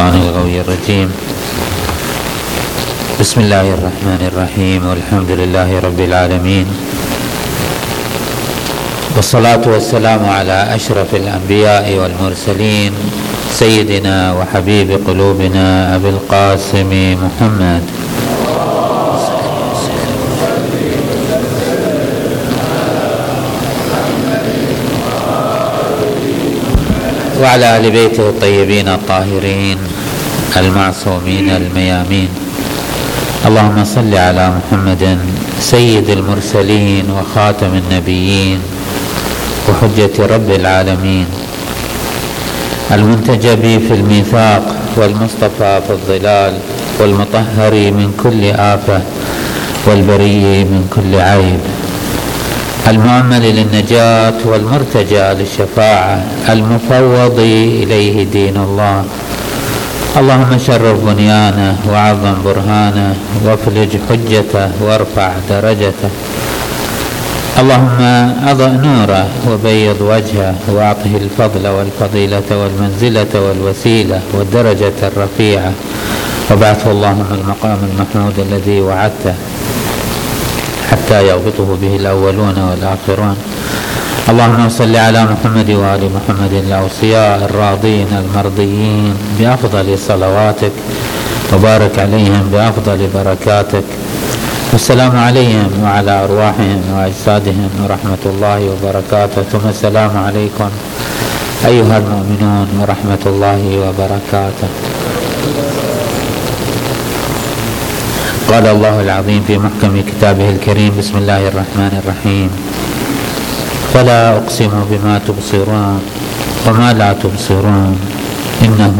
الشيطان الغوي الرجيم. بسم الله الرحمن الرحيم. والحمد لله رب العالمين. والصلاة والسلام على أشرف الأنبياء والمرسلين سيدنا وحبيب قلوبنا أبي القاسم محمد. وعلى آل بيته الطيبين الطاهرين المعصومين الميامين. اللهم صل على محمد سيد المرسلين وخاتم النبيين وحجة رب العالمين. المنتجب في الميثاق والمصطفى في الظلال والمطهر من كل آفة والبري من كل عيب. المؤمل للنجاة والمرتجى للشفاعة المفوض إليه دين الله. اللهم شرف بنيانه وعظم برهانه وافلج حجته وارفع درجته. اللهم أضأ نوره وبيض وجهه وأعطه الفضل والفضيلة والمنزلة والوسيلة والدرجة الرفيعة. وبعثه اللهم المقام المحمود الذي وعدته. يغبطه به الأولون والآخرون. اللهم صل على محمد وآل محمد الأوصياء الراضين المرضيين بأفضل صلواتك وبارك عليهم بأفضل بركاتك. والسلام عليهم وعلى أرواحهم وأجسادهم ورحمة الله وبركاته. ثم السلام عليكم أيها المؤمنون ورحمة الله وبركاته. قال الله العظيم في محكم كتابه الكريم بسم الله الرحمن الرحيم. فلا أقسم بما تبصرون وما لا تبصرون. إنه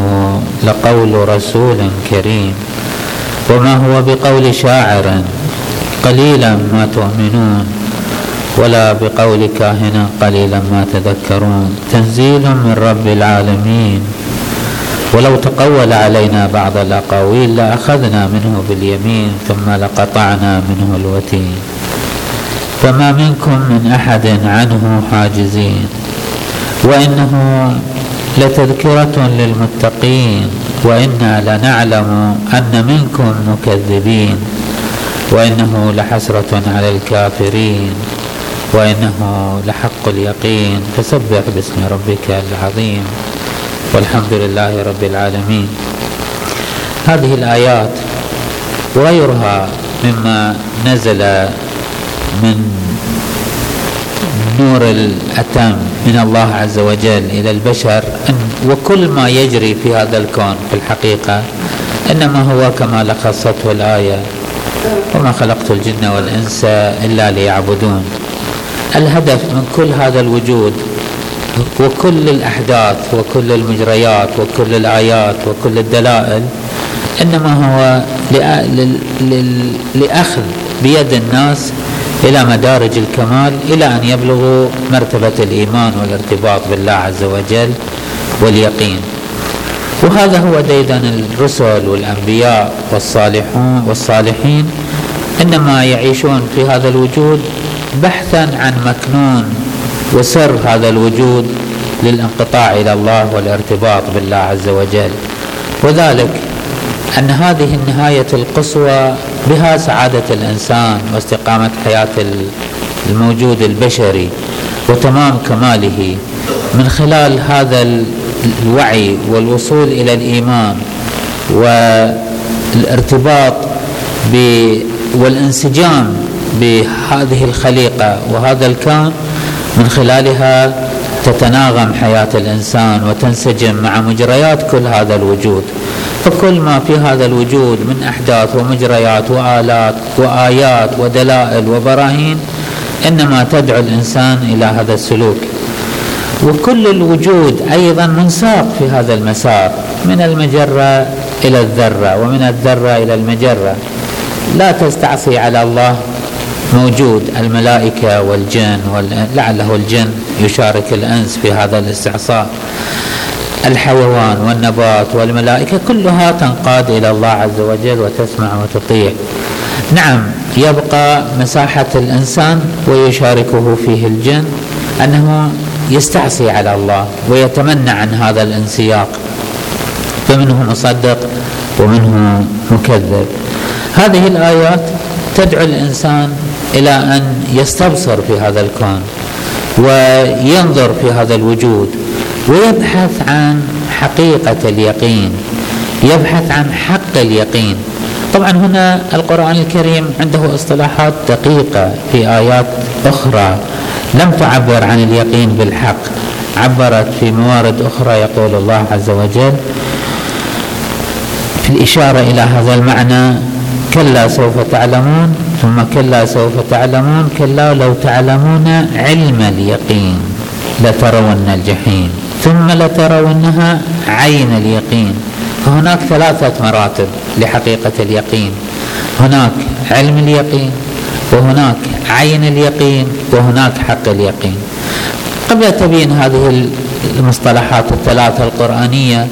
لقول رسول كريم. وما هو بقول شاعر؟ قليلا ما تؤمنون. ولا بقول كاهن؟ قليلا ما تذكرون. تنزيل من رب العالمين. ولو تقول علينا بعض الأقاويل لأخذنا منه باليمين ثم لقطعنا منه الوتين. فما منكم من أحد عنه حاجزين. وإنه لتذكرة للمتقين. وإنا لنعلم أن منكم مكذبين. وإنه لحسرة على الكافرين. وإنه لحق اليقين. فسبح باسم ربك العظيم. والحمد لله رب العالمين. هذه الآيات وغيرها مما نزل من نور الأتم من الله عز وجل إلى البشر. وكل ما يجري في هذا الكون في الحقيقة إنما هو كما لخصته الآية وما خلقت الجن والإنس إلا ليعبدون. الهدف من كل هذا الوجود وكل الأحداث وكل المجريات وكل الآيات وكل الدلائل إنما هو لأخذ بيد الناس إلى مدارج الكمال إلى أن يبلغوا مرتبة الإيمان والارتباط بالله عز وجل واليقين. وهذا هو ديدن الرسل والأنبياء والصالحون والصالحين إنما يعيشون في هذا الوجود بحثا عن مكنون وسر هذا الوجود للانقطاع إلى الله والارتباط بالله عز وجل. وذلك أن هذه النهاية القصوى بها سعادة الإنسان واستقامة حياة الموجود البشري وتمام كماله من خلال هذا الوعي والوصول إلى الإيمان والارتباط والانسجام بهذه الخليقة وهذا الكون من خلالها تتناغم حياة الإنسان وتنسجم مع مجريات كل هذا الوجود. فكل ما في هذا الوجود من أحداث ومجريات وآلات وآيات ودلائل وبراهين إنما تدعو الإنسان إلى هذا السلوك. وكل الوجود أيضا منساق في هذا المسار من المجرة إلى الذرة ومن الذرة إلى المجرة. لا تستعصي على الله موجود الملائكة والجن لعله الجن يشارك الأنس في هذا الاستعصاء. الحيوان والنبات والملائكة كلها تنقاد إلى الله عز وجل وتسمع وتطيع. نعم يبقى مساحة الإنسان ويشاركه فيه الجن أنه يستعصي على الله ويتمنى عن هذا الانسياق. فمنه مصدق ومنه مكذب. هذه الآيات تدعو الإنسان إلى أن يستبصر في هذا الكون وينظر في هذا الوجود ويبحث عن حقيقة اليقين يبحث عن حق اليقين. طبعا هنا القرآن الكريم عنده اصطلاحات دقيقة في آيات أخرى. لم تعبر عن اليقين بالحق عبرت في موارد أخرى يقول الله عز وجل. في الإشارة إلى هذا المعنى كلا سوف تعلمون ثم كلا سوف تعلمون كلا لو تعلمون علم اليقين لترون الجحيم ثم لترونها عين اليقين. فهناك ثلاثة مراتب لحقيقة اليقين هناك علم اليقين وهناك عين اليقين وهناك حق اليقين. قبل تبين هذه المصطلحات الثلاثة القرآنية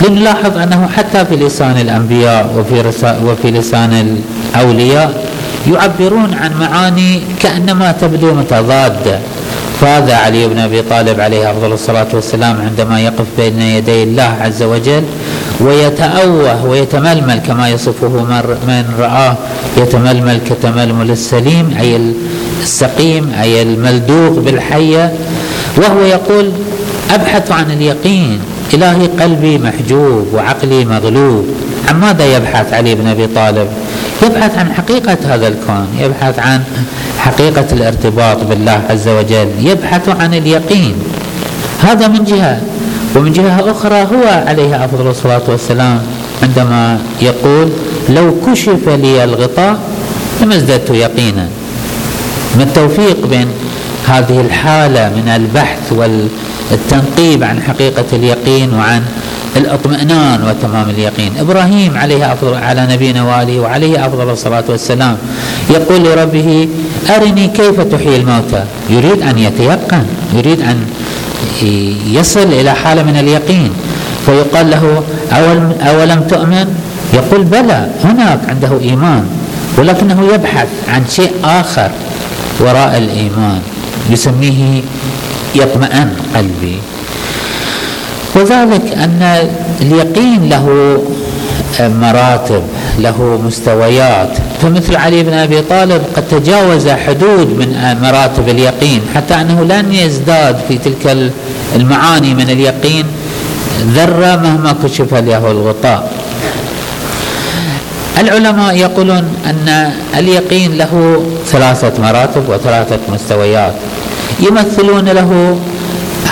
لنلاحظ أنه حتى في لسان الأنبياء وفي, وفي لسان الأولياء يعبرون عن معاني كأنما تبدو متضادة. فهذا علي بن أبي طالب عليه أفضل الصلاة والسلام عندما يقف بين يدي الله عز وجل ويتأوه ويتململ كما يصفه من رآه. يتململ كتململ السليم أي السقيم أي الملدوغ بالحية. وهو يقول أبحث عن اليقين إلهي قلبي محجوب وعقلي مغلوب. عن ماذا يبحث علي بن أبي طالب؟ يبحث عن حقيقة هذا الكون يبحث عن حقيقة الارتباط بالله عز وجل يبحث عن اليقين. هذا من جهة. ومن جهة أخرى هو عليه أفضل الصلاة والسلام عندما يقول لو كشف لي الغطاء لما ازددت يقينا. ما التوفيق بين هذه الحالة من البحث والتنقيب عن حقيقة اليقين وعن الأطمئنان وتمام اليقين. إبراهيم عليه أفضل على نبينا وآله وعليه أفضل الصلاة والسلام. يقول لربه أرني كيف تحيي الموتى؟ يريد أن يتيقن يريد أن يصل إلى حالة من اليقين. فيقال له أول أولم تؤمن؟ يقول بلى هناك عنده إيمان ولكنه يبحث عن شيء آخر وراء الإيمان. يسميه يطمئن قلبي. وذلك أن اليقين له مراتب له مستويات فمثل علي بن أبي طالب قد تجاوز حدود من مراتب اليقين حتى أنه لن يزداد في تلك المعاني من اليقين ذرة مهما كشف له الغطاء. العلماء يقولون أن اليقين له ثلاثة مراتب وثلاثة مستويات يمثلون له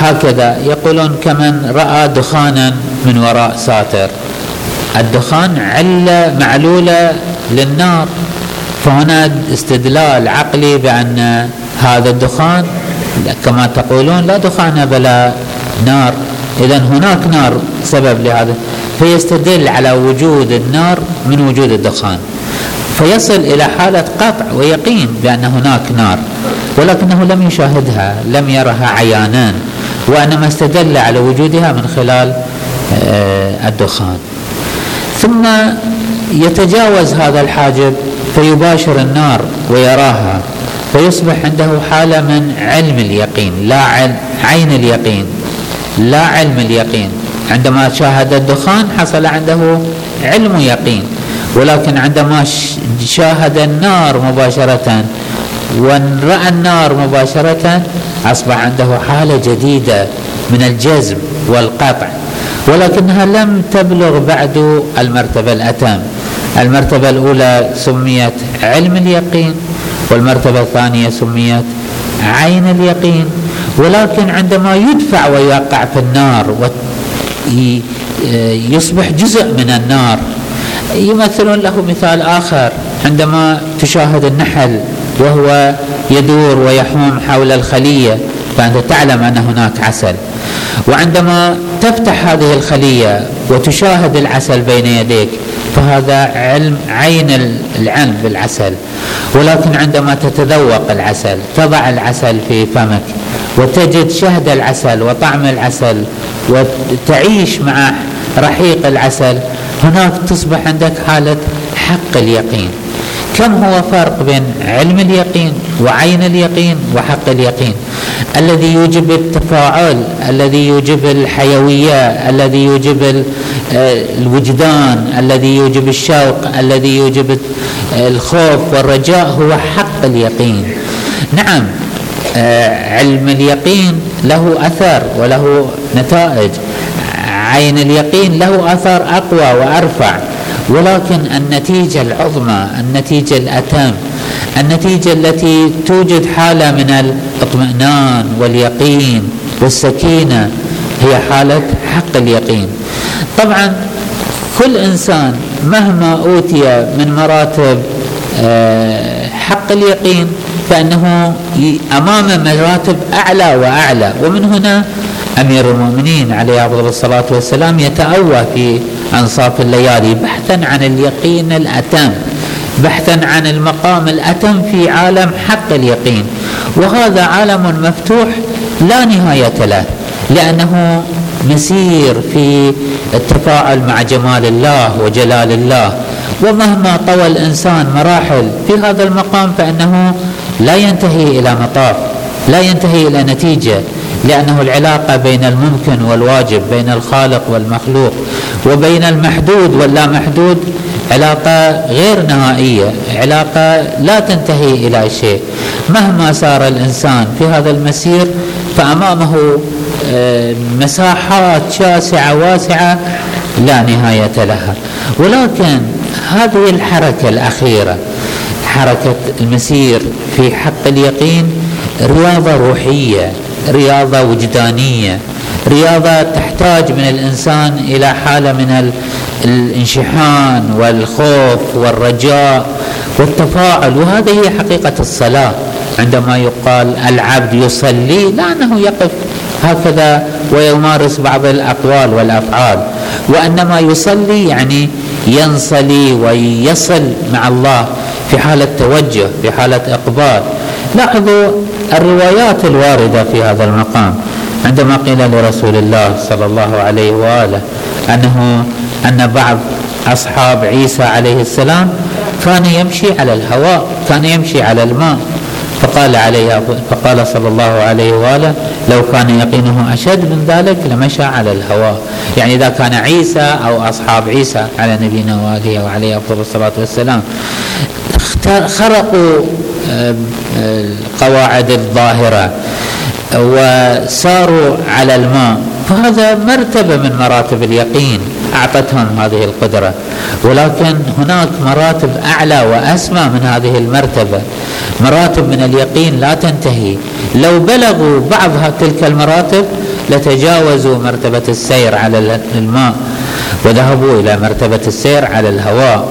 هكذا يقولون كمن رأى دخانا من وراء ساتر. الدخان علة معلولة للنار. فهنا استدلال عقلي بأن هذا الدخان كما تقولون لا دخان بلا نار. اذا هناك نار سبب لهذا. فيستدل على وجود النار من وجود الدخان. فيصل إلى حالة قطع ويقين بأن هناك نار ولكنه لم يشاهدها لم يرها عيانا. وانما استدل على وجودها من خلال آه، الدخان. ثم يتجاوز هذا الحاجب فيباشر النار ويراها فيصبح عنده حالة من علم اليقين لا عين اليقين لا علم اليقين. عندما شاهد الدخان حصل عنده علم يقين ولكن عندما شاهد النار مباشرة ورأى النار مباشرة أصبح عنده حالة جديدة من الجزم والقطع ولكنها لم تبلغ بعد المرتبة الأتم. المرتبة الأولى سميت علم اليقين والمرتبة الثانية سميت عين اليقين. ولكن عندما يدفع ويقع في النار ويصبح جزء من النار يمثلون له مثال آخر. عندما تشاهد النحل وهو يدور ويحوم حول الخلية فأنت تعلم أن هناك عسل. وعندما تفتح هذه الخلية وتشاهد العسل بين يديك فهذا علم عين العلم بالعسل. ولكن عندما تتذوق العسل تضع العسل في فمك وتجد شهد العسل وطعم العسل وتعيش مع رحيق العسل هناك تصبح عندك حالة حق اليقين. كم هو فرق بين علم اليقين وعين اليقين وحق اليقين؟ الذي يوجب التفاعل الذي يوجب الحيوية الذي يوجب آه، الوجدان الذي يوجب الشوق الذي يوجب الخوف والرجاء هو حق اليقين. نعم آه، علم اليقين له أثر وله نتائج. عين اليقين له أثر أقوى وأرفع. ولكن النتيجة العظمى النتيجة الأتم النتيجة التي توجد حالة من الاطمئنان واليقين والسكينة هي حالة حق اليقين. طبعا كل إنسان مهما أوتي من مراتب آه، حق اليقين فإنه أمام مراتب أعلى وأعلى. ومن هنا أمير المؤمنين عليه أفضل الصلاة والسلام يتأوى في أنصاف الليالي بحثا عن اليقين الأتم بحثا عن المقام الأتم في عالم حق اليقين. وهذا عالم مفتوح لا نهاية له لأنه مسير في التفاعل مع جمال الله وجلال الله. ومهما طوى الإنسان مراحل في هذا المقام فإنه لا ينتهي إلى مطاف لا ينتهي إلى نتيجة. لأنه العلاقة بين الممكن والواجب بين الخالق والمخلوق وبين المحدود واللا محدود علاقة غير نهائية علاقة لا تنتهي إلى شيء. مهما سار الإنسان في هذا المسير فأمامه آه، مساحات شاسعة واسعة لا نهاية لها. ولكن هذه الحركة الأخيرة حركة المسير في حق اليقين رياضة روحية. رياضة وجدانية. رياضة تحتاج من الإنسان إلى حالة من الانشحان والخوف والرجاء والتفاعل. وهذه هي حقيقة الصلاة. عندما يقال العبد يصلي لا أنه يقف هكذا ويمارس بعض الأقوال والأفعال. وإنما يصلي يعني ينصلي ويصل مع الله في حالة توجه في حالة إقبال. لاحظوا الروايات الواردة في هذا المقام. عندما قيل لرسول الله صلى الله عليه وآله أنه أن بعض أصحاب عيسى عليه السلام كان يمشي على الهواء كان يمشي على الماء. فقال عليه فقال صلى الله عليه وآله لو كان يقينه أشد من ذلك لمشى على الهواء. يعني إذا كان عيسى أو أصحاب عيسى على نبينا وآله وعليه أفضل الصلاة والسلام خرقوا القواعد الظاهرة وساروا على الماء فهذا مرتبة من مراتب اليقين أعطتهم هذه القدرة. ولكن هناك مراتب أعلى وأسمى من هذه المرتبة. مراتب من اليقين لا تنتهي. لو بلغوا بعض تلك المراتب لتجاوزوا مرتبة السير على الماء وذهبوا إلى مرتبة السير على الهواء.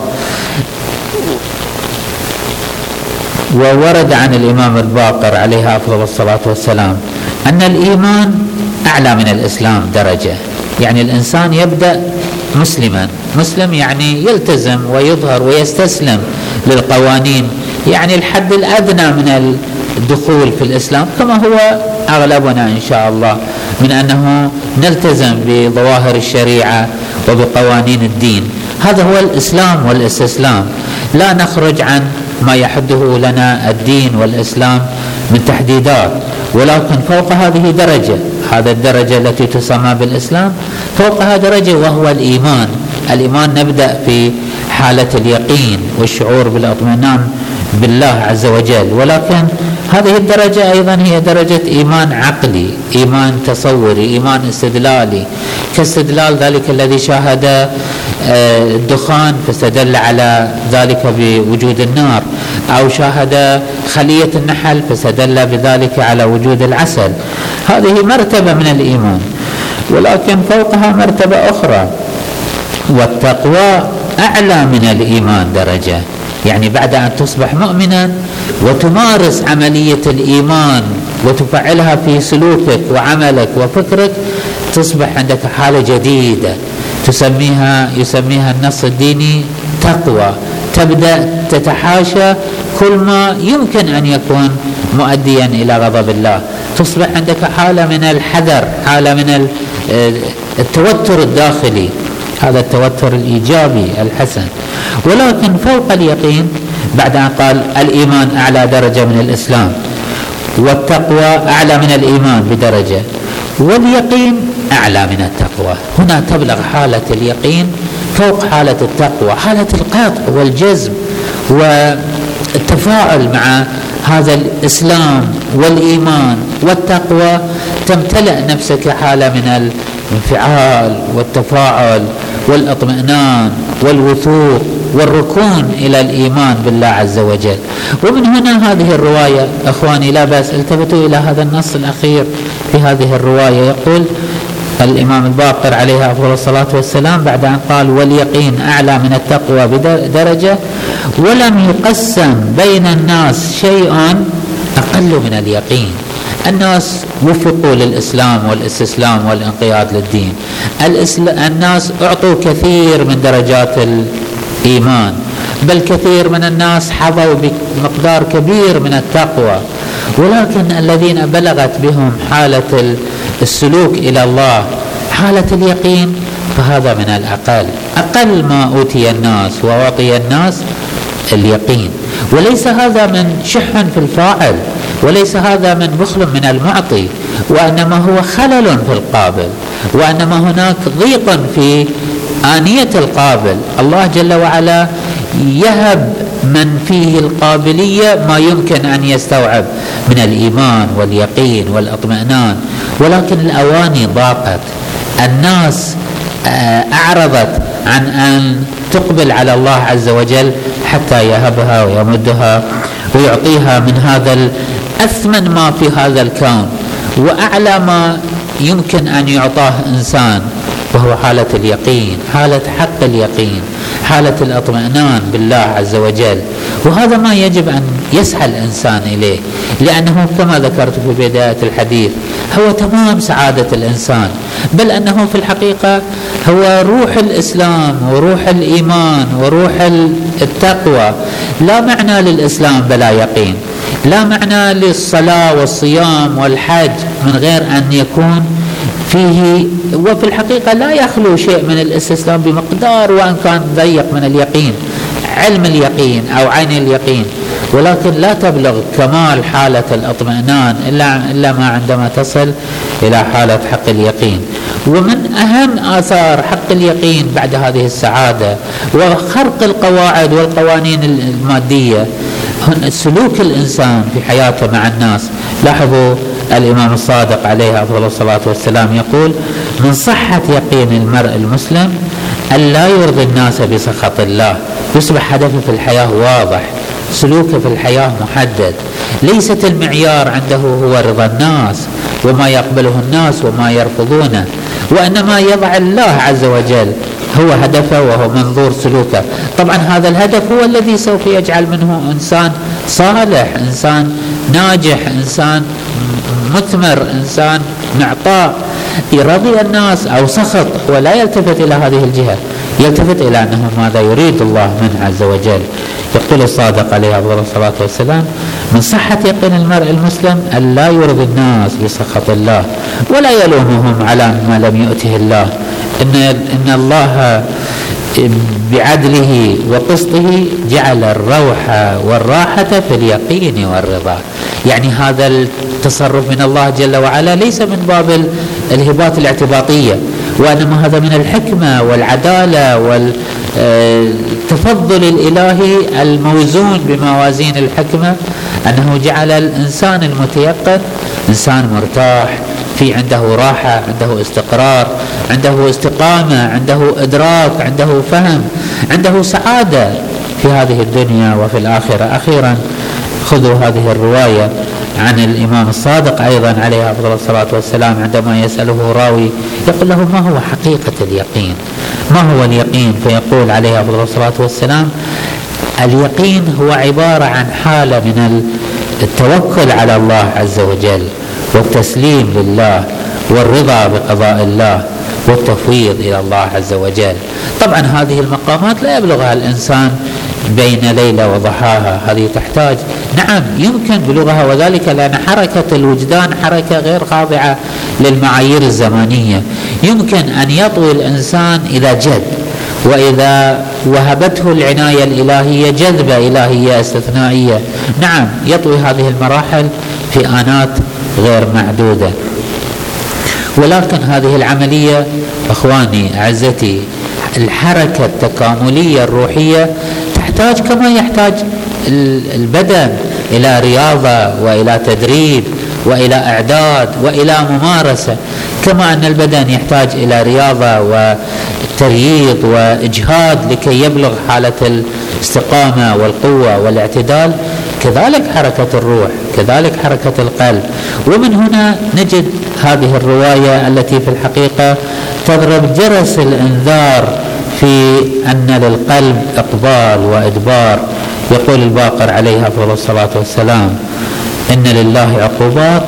وورد عن الإمام الباقر عليه أفضل الصلاة والسلام أن الإيمان أعلى من الإسلام درجة. يعني الإنسان يبدأ مسلما. مسلم يعني يلتزم ويظهر ويستسلم للقوانين. يعني الحد الأدنى من الدخول في الإسلام كما هو أغلبنا إن شاء الله من أنه نلتزم بظواهر الشريعة وبقوانين الدين. هذا هو الإسلام والإستسلام. لا نخرج عن ما يحده لنا الدين والإسلام من تحديدات ولكن فوق هذه درجة هذا الدرجة التي تسمى بالإسلام فوقها درجة وهو الإيمان. الإيمان نبدأ في حالة اليقين والشعور بالاطمئنان بالله عز وجل. ولكن هذه الدرجة أيضا هي درجة إيمان عقلي إيمان تصوري إيمان استدلالي. كاستدلال ذلك الذي شاهد آه، الدخان فاستدل على ذلك بوجود النار. أو شاهد خلية النحل فاستدل بذلك على وجود العسل. هذه مرتبة من الإيمان ولكن فوقها مرتبة أخرى. والتقوى أعلى من الإيمان درجة. يعني بعد أن تصبح مؤمنا وتمارس عملية الإيمان وتفعلها في سلوكك وعملك وفكرك تصبح عندك حالة جديدة. تسميها يسميها النص الديني تقوى. تبدأ تتحاشى كل ما يمكن أن يكون مؤديا إلى غضب الله. تصبح عندك حالة من الحذر حالة من التوتر الداخلي هذا التوتر الإيجابي الحسن. ولكن فوق اليقين بعد أن قال الإيمان أعلى درجة من الإسلام والتقوى أعلى من الإيمان بدرجة واليقين أعلى من التقوى. هنا تبلغ حالة اليقين فوق حالة التقوى حالة القطع والجزم والتفاعل مع هذا الإسلام والإيمان والتقوى تمتلئ نفسك حالة من الانفعال والتفاعل والإطمئنان والوثوق والركون إلى الإيمان بالله عز وجل. ومن هنا هذه الرواية أخواني لا بأس التفتوا إلى هذا النص الأخير في هذه الرواية. يقول الإمام الباقر عليه أفضل الصلاة والسلام بعد أن قال واليقين أعلى من التقوى بدرجة ولم يقسم بين الناس شيء أقل من اليقين. الناس وفقوا للإسلام والاستسلام والانقياد للدين. الناس أعطوا كثير من درجات الإيمان. بل كثير من الناس حظوا بمقدار كبير من التقوى. ولكن الذين بلغت بهم حالة السلوك إلى الله حالة اليقين فهذا من الأقل. أقل ما أوتي الناس وأعطي الناس اليقين. وليس هذا من شح في الفاعل وليس هذا من بخل من المعطي وإنما هو خلل في القابل وإنما هناك ضيق في آنية القابل. الله جل وعلا يهب من فيه القابلية ما يمكن أن يستوعب من الإيمان واليقين والإطمئنان. ولكن الأواني ضاقت. الناس آه، أعرضت عن أن تقبل على الله عز وجل حتى يهبها ويمدها ويعطيها من هذا أثمن ما في هذا الكون. وأعلى ما يمكن أن يعطاه إنسان. وهو حالة اليقين حالة حق اليقين حالة الاطمئنان بالله عز وجل. وهذا ما يجب أن يسعى الإنسان إليه لأنه كما ذكرت في بداية الحديث هو تمام سعادة الإنسان. بل أنه في الحقيقة هو روح الإسلام وروح الإيمان وروح التقوى. لا معنى للإسلام بلا يقين. لا معنى للصلاة والصيام والحج من غير أن يكون فيه وفي الحقيقة لا يخلو شيء من الاستسلام بمقدار وإن كان ضيق من اليقين علم اليقين أو عين اليقين. ولكن لا تبلغ كمال حالة الاطمئنان إلا إلا ما عندما تصل إلى حالة حق اليقين. ومن أهم آثار حق اليقين بعد هذه السعادة وخرق القواعد والقوانين المادية سلوك الإنسان في حياته مع الناس. لاحظوا الإمام الصادق عليه أفضل الصلاة والسلام يقول من صحة يقين المرء المسلم أن لا يرضي الناس بسخط الله. يصبح هدفه في الحياة واضح سلوكه في الحياة محدد. ليست المعيار عنده هو رضا الناس وما يقبله الناس وما يرفضونه. وإنما يضع الله عز وجل هو هدفه وهو منظور سلوكه. طبعا هذا الهدف هو الذي سوف يجعل منه إنسان صالح إنسان ناجح إنسان مثمر إنسان معطاء يرضي الناس أو سخط ولا يلتفت إلى هذه الجهة. يلتفت إلى أنه ماذا يريد الله منه عز وجل. يقول الصادق عليه أفضل الصلاة والسلام من صحة يقين المرء المسلم أن لا يرضي الناس بسخط الله ولا يلومهم على ما لم يؤته الله. إن, إن الله بعدله وقسطه جعل الروح والراحة في اليقين والرضا. يعني هذا التصرف من الله جل وعلا ليس من باب الهبات الاعتباطية وإنما هذا من الحكمة والعدالة والتفضل الإلهي الموزون بموازين الحكمة أنه جعل الإنسان المتيقن إنسان مرتاح في عنده راحة عنده استقرار عنده استقامة عنده إدراك عنده فهم عنده سعادة في هذه الدنيا وفي الآخرة. أخيرا خذوا هذه الرواية عن الإمام الصادق أيضا عليه أفضل الصلاة والسلام عندما يسأله راوي يقول له ما هو حقيقة اليقين؟ ما هو اليقين فيقول عليه أفضل الصلاة والسلام اليقين هو عبارة عن حالة من التوكل على الله عز وجل والتسليم لله والرضا بقضاء الله والتفويض إلى الله عز وجل. طبعا هذه المقامات لا يبلغها الإنسان بين ليلة وضحاها، هذه تحتاج. نعم يمكن بلغها وذلك لأن حركة الوجدان حركة غير خاضعة للمعايير الزمانية، يمكن أن يطوي الإنسان اذا جد وإذا وهبته العناية الإلهية جذبه إلهية استثنائية، نعم يطوي هذه المراحل في آنات غير معدودة. ولكن هذه العملية أخواني أعزتي الحركة التكاملية الروحية تحتاج كما يحتاج البدن إلى رياضة وإلى تدريب وإلى أعداد وإلى ممارسة. كما أن البدن يحتاج إلى رياضة وترييض وإجهاد لكي يبلغ حالة الاستقامة والقوة والاعتدال. كذلك حركة الروح كذلك حركة القلب. ومن هنا نجد هذه الرواية التي في الحقيقة تضرب جرس الإنذار في أن للقلب إقبال وإدبار. يقول الباقر عليه أفضل الصلاة والسلام إن لله عقوبات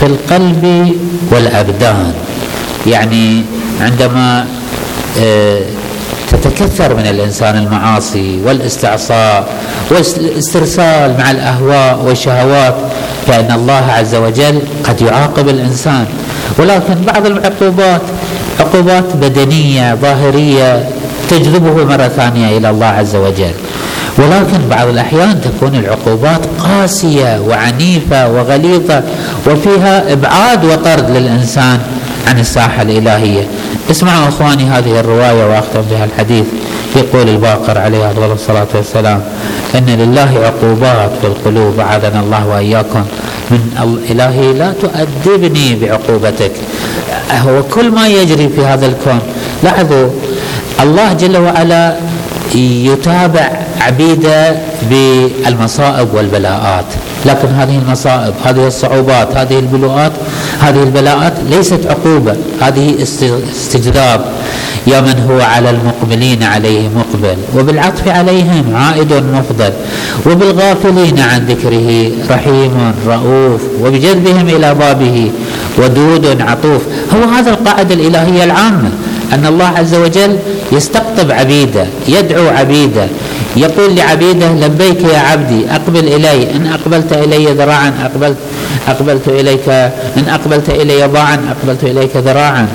في القلب والأبدان. يعني عندما آه، تتكثر من الإنسان المعاصي والاستعصاء والاسترسال مع الأهواء والشهوات فإن الله عز وجل قد يعاقب الإنسان. ولكن بعض العقوبات عقوبات بدنية ظاهرية تجذبه مرة ثانية إلى الله عز وجل. ولكن بعض الأحيان تكون العقوبات قاسية وعنيفة وغليظة وفيها إبعاد وطرد للإنسان عن الساحة الإلهية. اسمعوا أخواني هذه الرواية وأختم بها الحديث. يقول الباقر عليه أفضل الصلاة والسلام إن لله عقوبات في القلوب أعاذنا الله وإياكم من إلهي لا تؤدبني بعقوبتك. هو كل ما يجري في هذا الكون. لاحظوا الله جل وعلا يتابع عبيده بالمصائب والبلاءات. لكن هذه المصائب هذه الصعوبات هذه البلوءات هذه البلاءات ليست عقوبة هذه استجذاب. يا من هو على المقبلين عليه مقبل وبالعطف عليهم عائد مفضل وبالغافلين عن ذكره رحيم رؤوف وبجذبهم إلى بابه ودود عطوف. هو هذا القاعدة الإلهية العامة أن الله عز وجل يستقطب عبيده يدعو عبيده يقول لعبيده لبيك يا عبدي أقبل إلي إن أقبلت إلي ذراعا أقبلت أقبلت إليك إن أقبلت إلي ضاعا أقبلت إليك ذراعا.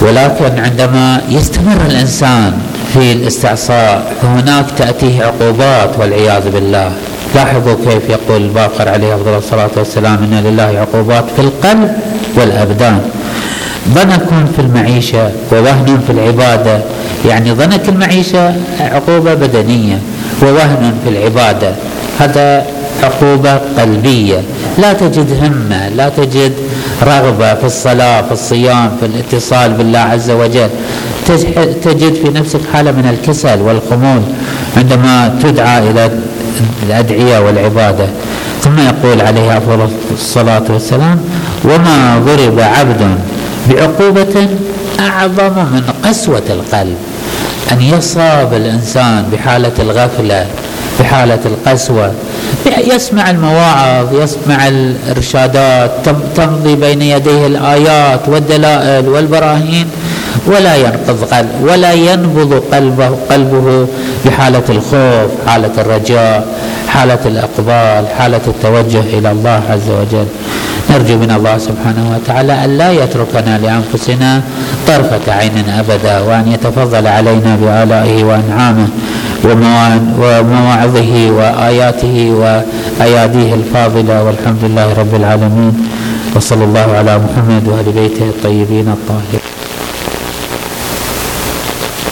ولكن عندما يستمر الإنسان في الاستعصاء فهناك تأتيه عقوبات والعياذ بالله. لاحظوا كيف يقول الباقر عليه أفضل الصلاة والسلام إن لله عقوبات في القلب والأبدان. ضنك في المعيشة ووهن في العبادة. يعني ضنك المعيشة عقوبة بدنية ووهن في العبادة. هذا عقوبة قلبية. لا تجد همة لا تجد رغبة في الصلاة في الصيام في الاتصال بالله عز وجل. تجد في نفسك حالة من الكسل والخمول عندما تدعى إلى الأدعية والعبادة. ثم يقول عليه أفضل الصلاة والسلام وما ضرب عبد بعقوبة أعظم من قسوة القلب. أن يصاب الإنسان بحالة الغفلة بحالة القسوة يسمع المواعظ يسمع الإرشادات تمضي بين يديه الآيات والدلائل والبراهين ولا ينقض قلب ولا ينبض قلبه قلبه بحالة الخوف حالة الرجاء حالة الإقبال حالة التوجه إلى الله عز وجل. نرجو من الله سبحانه وتعالى أن لا يتركنا لأنفسنا طرفة عين أبدا وأن يتفضل علينا بآلائه وأنعامه ومواعظه وآياته وأياديه الفاضلة. والحمد لله رب العالمين. وصلى الله على محمد وآل بيته الطيبين الطاهرين.